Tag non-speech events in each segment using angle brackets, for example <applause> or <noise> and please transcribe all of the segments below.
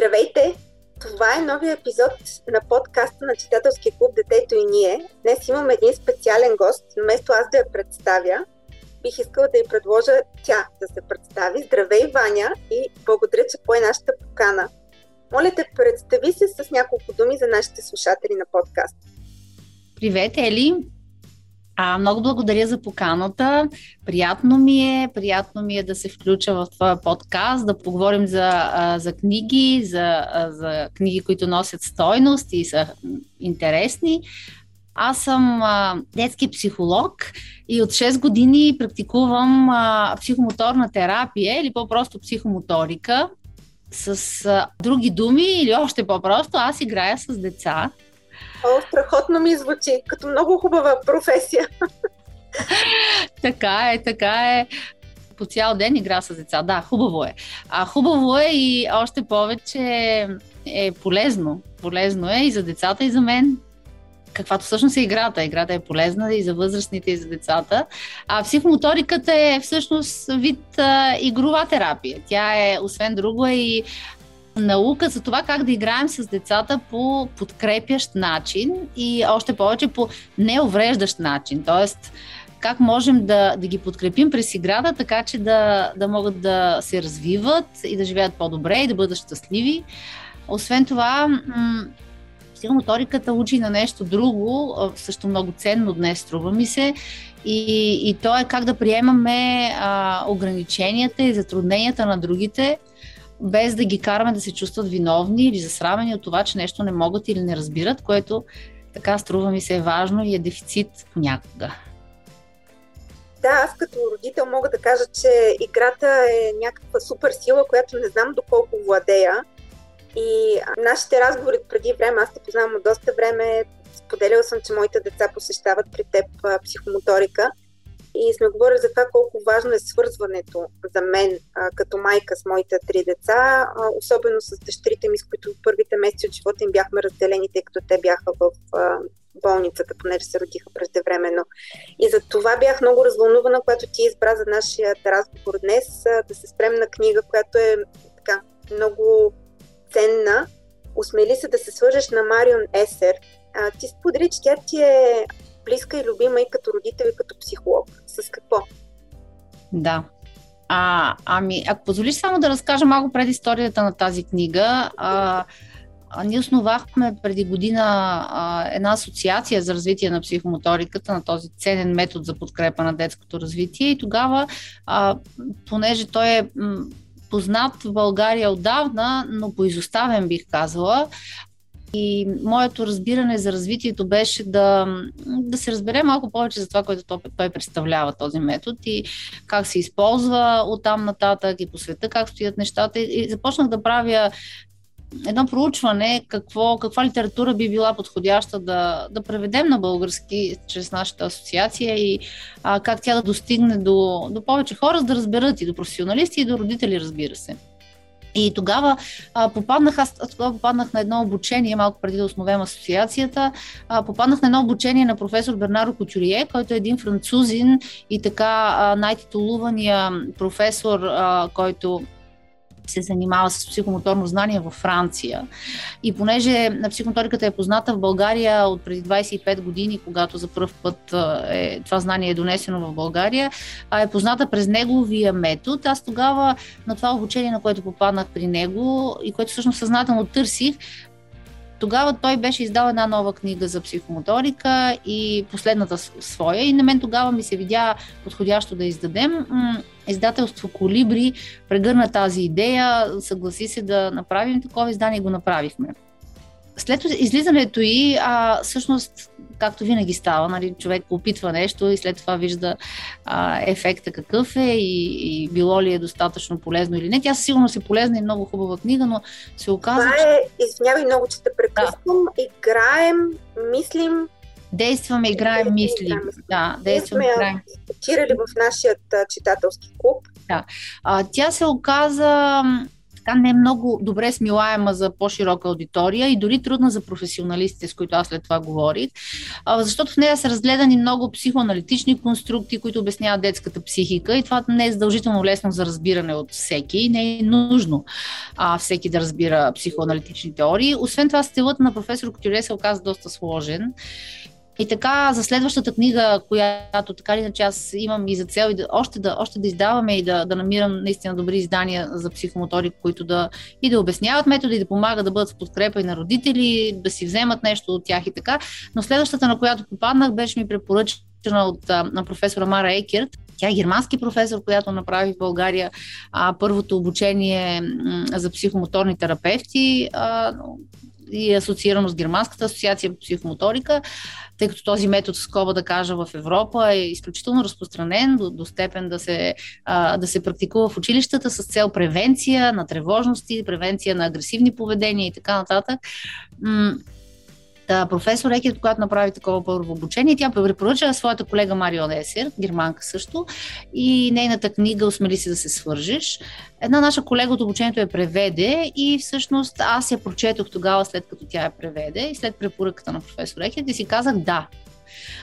Здравейте! Това е новия епизод на подкаста на читателския клуб Детето и ние. Днес имам един специален гост. Вместо аз да я представя, бих искала да й предложа тя да се представи. Здравей, Ваня, и благодаря, че пое нашата покана. Моля те, представи се с няколко думи за нашите слушатели на подкаст. Привет, Ели! А, много благодаря за поканата. Приятно ми е, приятно ми е да се включа в твоя подкаст, да поговорим за, за книги, за, за книги, които носят стойност и са интересни. Аз съм а, детски психолог и от 6 години практикувам а, психомоторна терапия или по-просто психомоторика. С а, други думи или още по-просто, аз играя с деца О, страхотно ми звучи, като много хубава професия. така е, така е. По цял ден игра с деца. Да, хубаво е. А хубаво е и още повече е полезно. Полезно е и за децата, и за мен каквато всъщност е играта. Играта е полезна и за възрастните, и за децата. А психомоториката е всъщност вид а, игрова терапия. Тя е, освен друго, е и наука за това как да играем с децата по подкрепящ начин и още повече по неувреждащ начин. Тоест, как можем да, да ги подкрепим през играта, така че да, да могат да се развиват и да живеят по-добре и да бъдат щастливи. Освен това, м- психомоториката учи на нещо друго, също много ценно днес, струва ми се, и, и то е как да приемаме а, ограниченията и затрудненията на другите, без да ги караме да се чувстват виновни или засрамени от това, че нещо не могат или не разбират, което така струва ми се е важно и е дефицит понякога. Да, аз като родител мога да кажа, че играта е някаква супер сила, която не знам доколко владея. И нашите разговори преди време, аз те познавам от доста време, споделял съм, че моите деца посещават при теб психомоторика и сме говорили за това колко важно е свързването за мен а, като майка с моите три деца, а, особено с дъщерите ми, с които в първите месеци от живота им бяхме разделени, тъй като те бяха в а, болницата, понеже се родиха преждевременно. И за това бях много развълнувана, когато ти избра за нашия разговор днес, а, да се спрем на книга, която е така много ценна. Осмели се да се свържеш на Марион Есер. А, ти сподели, че тя ти е близка и любима и като родител, и като психолог. С какво? Да. А, ами, ако позволиш само да разкажа малко пред историята на тази книга, а, а ние основахме преди година а, една асоциация за развитие на психомоториката, на този ценен метод за подкрепа на детското развитие. И тогава, а, понеже той е познат в България отдавна, но поизоставен бих казала, и моето разбиране за развитието беше да, да се разбере малко повече за това, което той, представлява този метод и как се използва от там нататък и по света как стоят нещата. И започнах да правя едно проучване какво, каква литература би била подходяща да, да преведем на български чрез нашата асоциация и а, как тя да достигне до, до повече хора, за да разберат и до професионалисти, и до родители, разбира се. И тогава а, попаднах, аз, тогава попаднах на едно обучение, малко преди да основем асоциацията, а, попаднах на едно обучение на професор Бернаро Кутюрие, който е един французин и така най-титулувания професор, а, който се занимава с психомоторно знание във Франция. И понеже психомоториката е позната в България от преди 25 години, когато за първ път е, това знание е донесено в България, а е позната през неговия метод. Аз тогава на това обучение, на което попаднах при него и което всъщност съзнателно търсих, тогава той беше издал една нова книга за психомоторика и последната своя и на мен тогава ми се видя подходящо да издадем. Издателство Колибри прегърна тази идея, съгласи се да направим такова издание и го направихме. След излизането и, а, всъщност, както винаги става, нали, човек опитва нещо и след това вижда а, ефекта какъв е и, и било ли е достатъчно полезно или не. Тя със сигурност е полезна и много хубава книга, но се оказва. Това е, извинявай много, че те прекъсвам. Да. Играем, мислим. Действаме, играем, мислим. Да, действаме, играем. Цитирали в нашия читателски клуб. Да. А, тя се оказа така не е много добре смилаема за по-широка аудитория и дори трудна за професионалистите, с които аз след това говорих, защото в нея са разгледани много психоаналитични конструкти, които обясняват детската психика и това не е задължително лесно за разбиране от всеки. Не е нужно а, всеки да разбира психоаналитични теории. Освен това, стилът на професор Котюре се оказа доста сложен и така, за следващата книга, която така или иначе аз имам и за цел и да, още, да, още да издаваме и да, да намирам наистина добри издания за психомоторика, които да и да обясняват методи, да помагат да бъдат в подкрепа и на родители, да си вземат нещо от тях и така. Но следващата, на която попаднах, беше ми препоръчена от на професора Мара Екерт. Тя е германски професор, която направи в България а, първото обучение м, за психомоторни терапевти. А, и е асоциирано с Германската асоциация по психомоторика, тъй като този метод, скоба да кажа, в Европа е изключително разпространен до, до степен да се, а, да се практикува в училищата с цел превенция на тревожности, превенция на агресивни поведения и така нататък. Та, професор Екет, когато направи такова първо обучение, тя препоръча своята колега Марио Десер, германка също, и нейната книга Осмели се да се свържеш. Една наша колега от обучението я преведе и всъщност аз я прочетох тогава, след като тя я преведе и след препоръката на професор Екет и си казах да.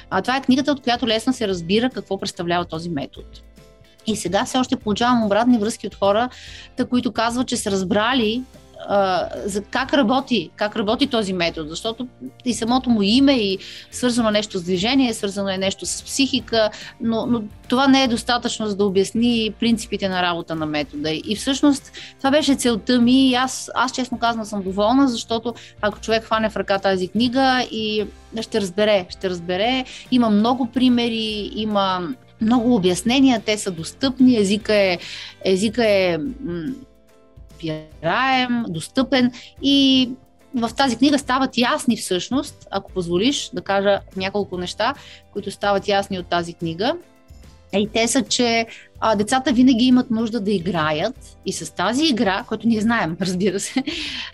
А, това е книгата, от която лесно се разбира какво представлява този метод. И сега все още получавам обратни връзки от хора, които казват, че са разбрали за как работи, как работи този метод, защото и самото му име и свързано нещо с движение, свързано е нещо с психика, но, но това не е достатъчно за да обясни принципите на работа на метода. И всъщност това беше целта ми. И аз, аз честно казвам съм доволна, защото ако човек хване в ръка тази книга и ще разбере, ще разбере, има много примери, има много обяснения, те са достъпни, езика е, езика е разбираем, достъпен и в тази книга стават ясни всъщност, ако позволиш да кажа няколко неща, които стават ясни от тази книга. И те са, че а, децата винаги имат нужда да играят и с тази игра, която ние знаем, <laughs> разбира се,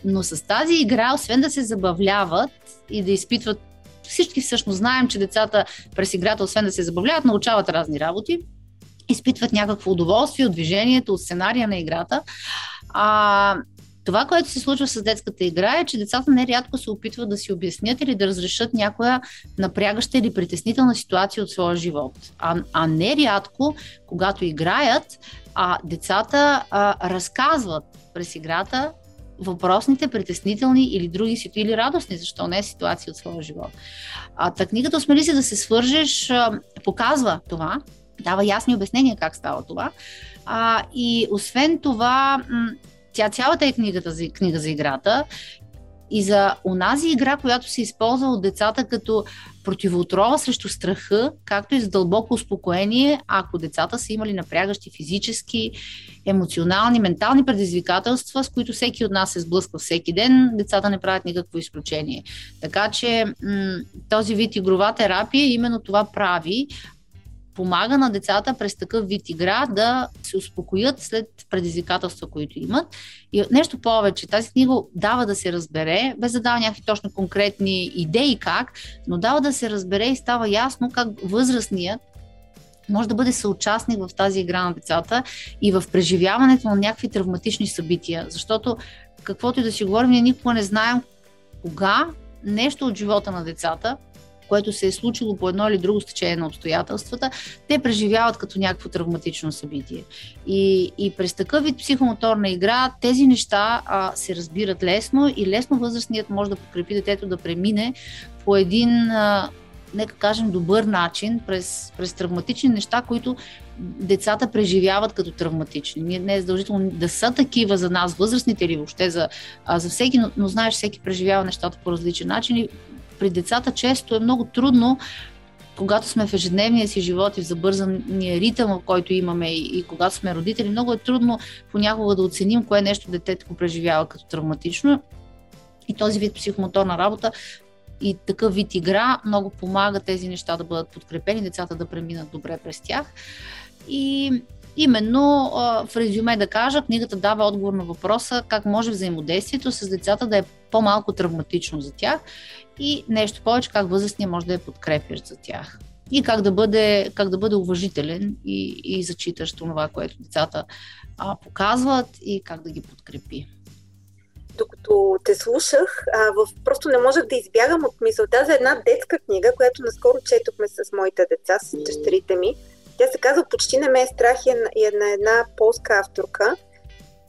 но с тази игра, освен да се забавляват и да изпитват всички всъщност знаем, че децата през играта, освен да се забавляват, научават разни работи, изпитват някакво удоволствие от движението, от сценария на играта. А, това, което се случва с детската игра е, че децата нерядко се опитват да си обяснят или да разрешат някоя напрягаща или притеснителна ситуация от своя живот. А, а нерядко, когато играят, а, децата а, разказват през играта въпросните, притеснителни или други или радостни, защо не ситуации от своя живот. А, та книгата Осмели се да се свържеш а, показва това, дава ясни обяснения как става това. А, и освен това, тя цялата е книгата за, книга за играта и за онази игра, която се използва от децата като противоотрова срещу страха, както и за дълбоко успокоение, ако децата са имали напрягащи физически, емоционални, ментални предизвикателства, с които всеки от нас се сблъсква всеки ден, децата не правят никакво изключение. Така че м- този вид игрова терапия именно това прави, помага на децата през такъв вид игра да се успокоят след предизвикателства, които имат. И нещо повече, тази книга дава да се разбере, без да дава някакви точно конкретни идеи как, но дава да се разбере и става ясно как възрастният може да бъде съучастник в тази игра на децата и в преживяването на някакви травматични събития. Защото, каквото и да си говорим, ние никога не знаем кога нещо от живота на децата което се е случило по едно или друго стечение на обстоятелствата, те преживяват като някакво травматично събитие. И, и през такъв вид психомоторна игра тези неща а, се разбират лесно и лесно възрастният може да подкрепи детето да премине по един а, нека кажем, добър начин през, през травматични неща, които децата преживяват като травматични. Ние не е задължително да са такива за нас, възрастните или въобще за, а, за всеки, но, но знаеш, всеки преживява нещата по различен начин и при децата често е много трудно когато сме в ежедневния си живот и в забързания ритъм, който имаме и, и когато сме родители, много е трудно понякога да оценим кое нещо детето го преживява като травматично. И този вид психомоторна работа и такъв вид игра много помага тези неща да бъдат подкрепени, децата да преминат добре през тях. И Именно в резюме да кажа, книгата дава отговор на въпроса как може взаимодействието с децата да е по-малко травматично за тях и нещо повече, как възрастния може да е подкрепящ за тях. и как да бъде, как да бъде уважителен и, и зачитащ това, което децата а, показват и как да ги подкрепи докато те слушах, а, в, просто не можех да избягам от мисълта за една детска книга, която наскоро четохме с моите деца, с дъщерите ми. Тя се казва Почти не ме е страх и е на една полска авторка.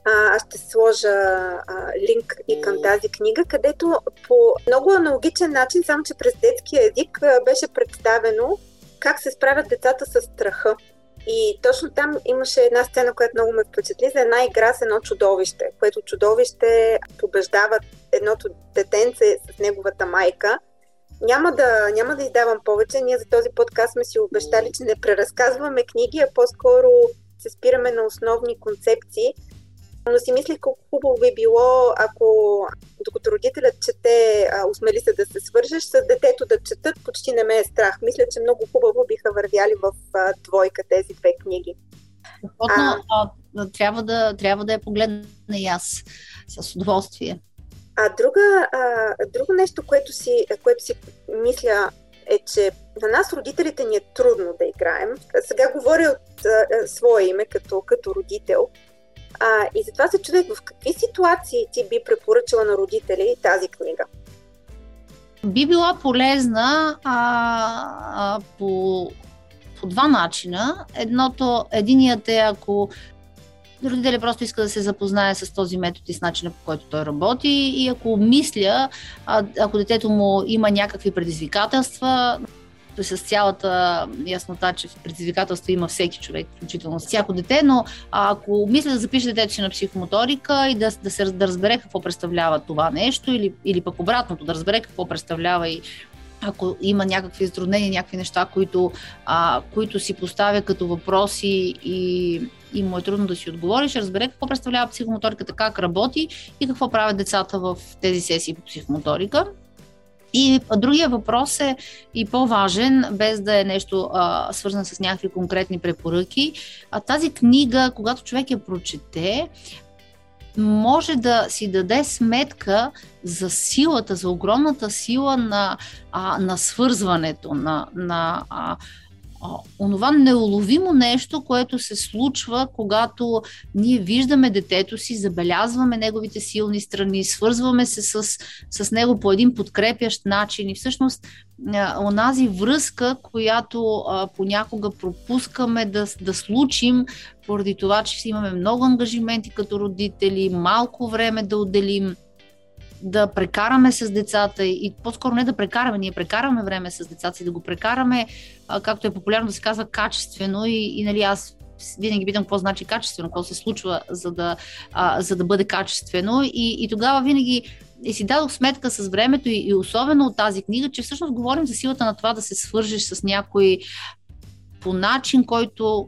А, аз ще сложа а, линк и към тази книга, където по много аналогичен начин, само че през детския език, беше представено как се справят децата с страха. И точно там имаше една сцена, която много ме впечатли за една игра с едно чудовище, което чудовище побеждава едното детенце с неговата майка. Няма да, няма да издавам повече. Ние за този подкаст сме си обещали, че не преразказваме книги, а по-скоро се спираме на основни концепции. Но си мислих колко хубаво би било, ако докато родителят чете, а, усмели се да се свържеш с детето да четат, почти не ме е страх. Мисля, че много хубаво биха вървяли в а, двойка тези две книги. а, а, трябва, да, трябва да я погледна и аз с удоволствие. А друга, а, друго нещо, което си, което си мисля е, че на нас родителите ни е трудно да играем. Сега говоря от а, свое име като, като родител. А, и затова се чудех в какви ситуации ти би препоръчала на родители тази книга? Би била полезна а, а, по, по два начина. Едното, единият е ако родителя просто иска да се запознае с този метод и с начина по който той работи. И ако мисля, ако детето му има някакви предизвикателства, с цялата яснота, че предизвикателство има всеки човек, включително всяко дете, но ако мисля да запише детето си на психомоторика и да, да, се, да разбере какво представлява това нещо, или, или пък обратното, да разбере какво представлява и ако има някакви затруднения, някакви неща, които, а, които си поставя като въпроси и, и му е трудно да си отговори, ще разбере какво представлява психомоториката, как работи и какво правят децата в тези сесии по психомоторика. И другия въпрос е и по-важен, без да е нещо свързано с някакви конкретни препоръки. А тази книга, когато човек я прочете, може да си даде сметка за силата, за огромната сила на, а, на свързването, на, на а, онова неуловимо нещо, което се случва, когато ние виждаме детето си, забелязваме неговите силни страни, свързваме се с, с него по един подкрепящ начин. И всъщност онази връзка, която а, понякога пропускаме да, да случим, поради това, че имаме много ангажименти като родители, малко време да отделим да прекараме с децата и по-скоро не да прекараме, ние прекараме време с децата си, да го прекараме, както е популярно да се казва, качествено и, и нали, аз винаги питам какво значи качествено, какво се случва, за да, а, за да бъде качествено. И, и тогава винаги и си дадох сметка с времето и, и особено от тази книга, че всъщност говорим за силата на това да се свържеш с някой по начин, който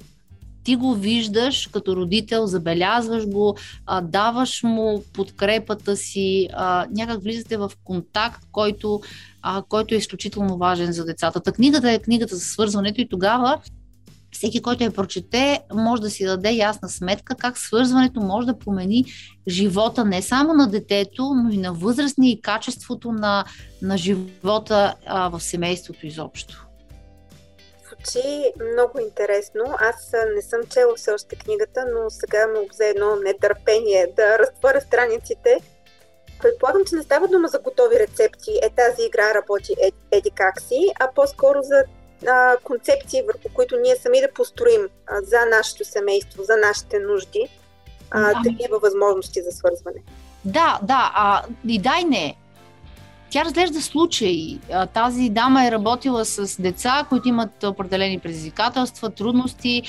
ти го виждаш като родител, забелязваш го, а, даваш му подкрепата си, а, някак влизате в контакт, който, а, който е изключително важен за децата. Та книгата е книгата за свързването и тогава всеки, който я прочете, може да си даде ясна сметка как свързването може да промени живота не само на детето, но и на възрастния и качеството на, на живота а, в семейството изобщо звучи много интересно. Аз не съм чела все още книгата, но сега ме обзе едно нетърпение да разтворя страниците. Предполагам, че не става дума за готови рецепти. Е, тази игра работи е, еди как си, а по-скоро за а, концепции, върху които ние сами да построим а, за нашето семейство, за нашите нужди, а, да има възможности за свързване. Да, да, а, и дай не. Тя разглежда случаи. Тази дама е работила с деца, които имат определени предизвикателства, трудности,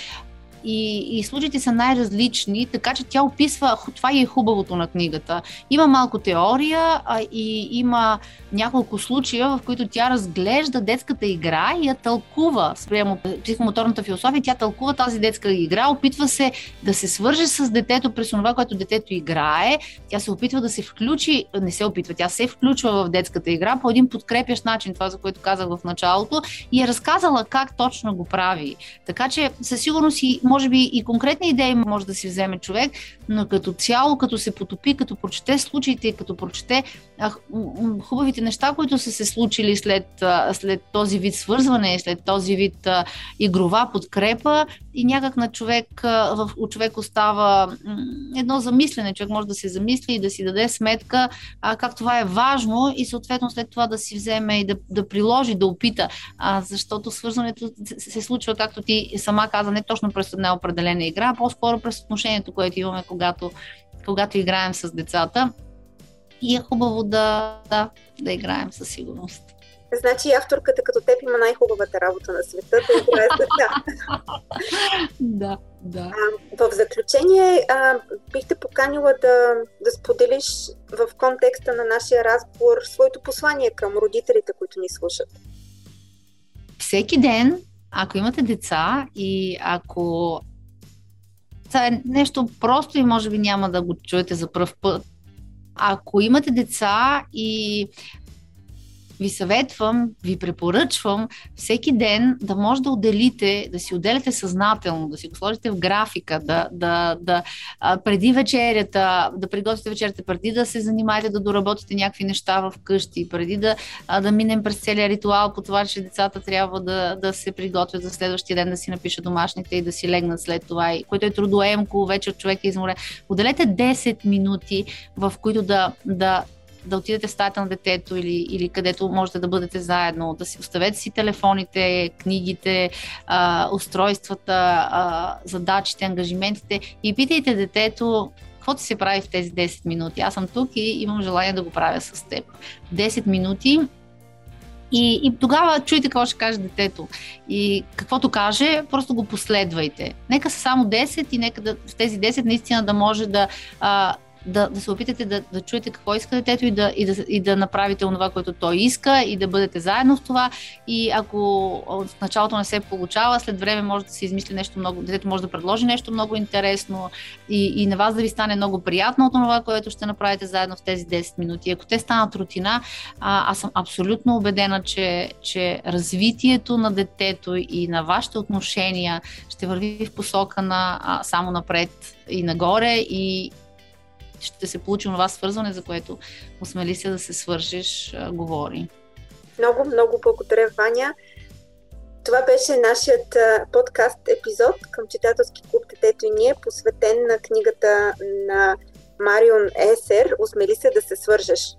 и, и случаите са най-различни, така че тя описва, това е хубавото на книгата. Има малко теория а, и има няколко случая, в които тя разглежда детската игра и я тълкува спрямо психомоторната философия. Тя тълкува тази детска игра, опитва се да се свърже с детето през това, което детето играе. Тя се опитва да се включи, не се опитва, тя се включва в детската игра по един подкрепящ начин, това за което казах в началото, и е разказала как точно го прави. Така че със сигурност и може би и конкретни идеи може да си вземе човек, но като цяло, като се потопи, като прочете случаите, като прочете хубавите неща, които са се случили след, след този вид свързване, след този вид игрова подкрепа и някак на човек, у човек остава едно замислене. Човек може да се замисли и да си даде сметка а, как това е важно и съответно след това да си вземе и да, да приложи, да опита. Защото свързването се случва, както ти сама каза, не точно през една определена игра, по-скоро през отношението, което имаме, когато, когато играем с децата. И е хубаво да, да, да играем със сигурност. Значи авторката като теб има най-хубавата работа на света да играе с деца. да, да. А, в заключение, а, бих те поканила да, да споделиш в контекста на нашия разговор своето послание към родителите, които ни слушат. Всеки ден ако имате деца и ако това е нещо просто и може би няма да го чуете за първ път, ако имате деца и ви съветвам, ви препоръчвам всеки ден да може да отделите, да си отделяте съзнателно, да си го сложите в графика, да, да, да преди вечерята, да приготвите вечерята, преди да се занимаете да доработите някакви неща в къщи, преди да, да минем през целия ритуал по това, че децата трябва да, да се приготвят за следващия ден, да си напишат домашните и да си легнат след това, и, което е трудоемко, вече човек е изморен. Отделете 10 минути, в които да, да да отидете в стаята на детето или, или където можете да бъдете заедно, да си оставете си телефоните, книгите, а, устройствата, а, задачите, ангажиментите и питайте детето какво ти се прави в тези 10 минути. Аз съм тук и имам желание да го правя с теб. 10 минути и, и тогава чуйте какво ще каже детето. И каквото каже, просто го последвайте. Нека са само 10 и нека да, в тези 10 наистина да може да, а, да, да се опитате да, да чуете какво иска детето и да, и, да, и да направите онова, което той иска и да бъдете заедно в това. И ако в началото не се получава, след време може да се измисли нещо много, детето може да предложи нещо много интересно и, и на вас да ви стане много приятно от това, което ще направите заедно в тези 10 минути. Ако те станат рутина, а, аз съм абсолютно убедена, че, че развитието на детето и на вашите отношения ще върви в посока на а, само напред и нагоре и, ще се получи това свързване, за което осмели се да се свържиш, говори. Много, много благодаря, Ваня. Това беше нашият подкаст епизод към читателски клуб Детето и ние, посветен на книгата на Марион Есер «Осмели се да се свържеш».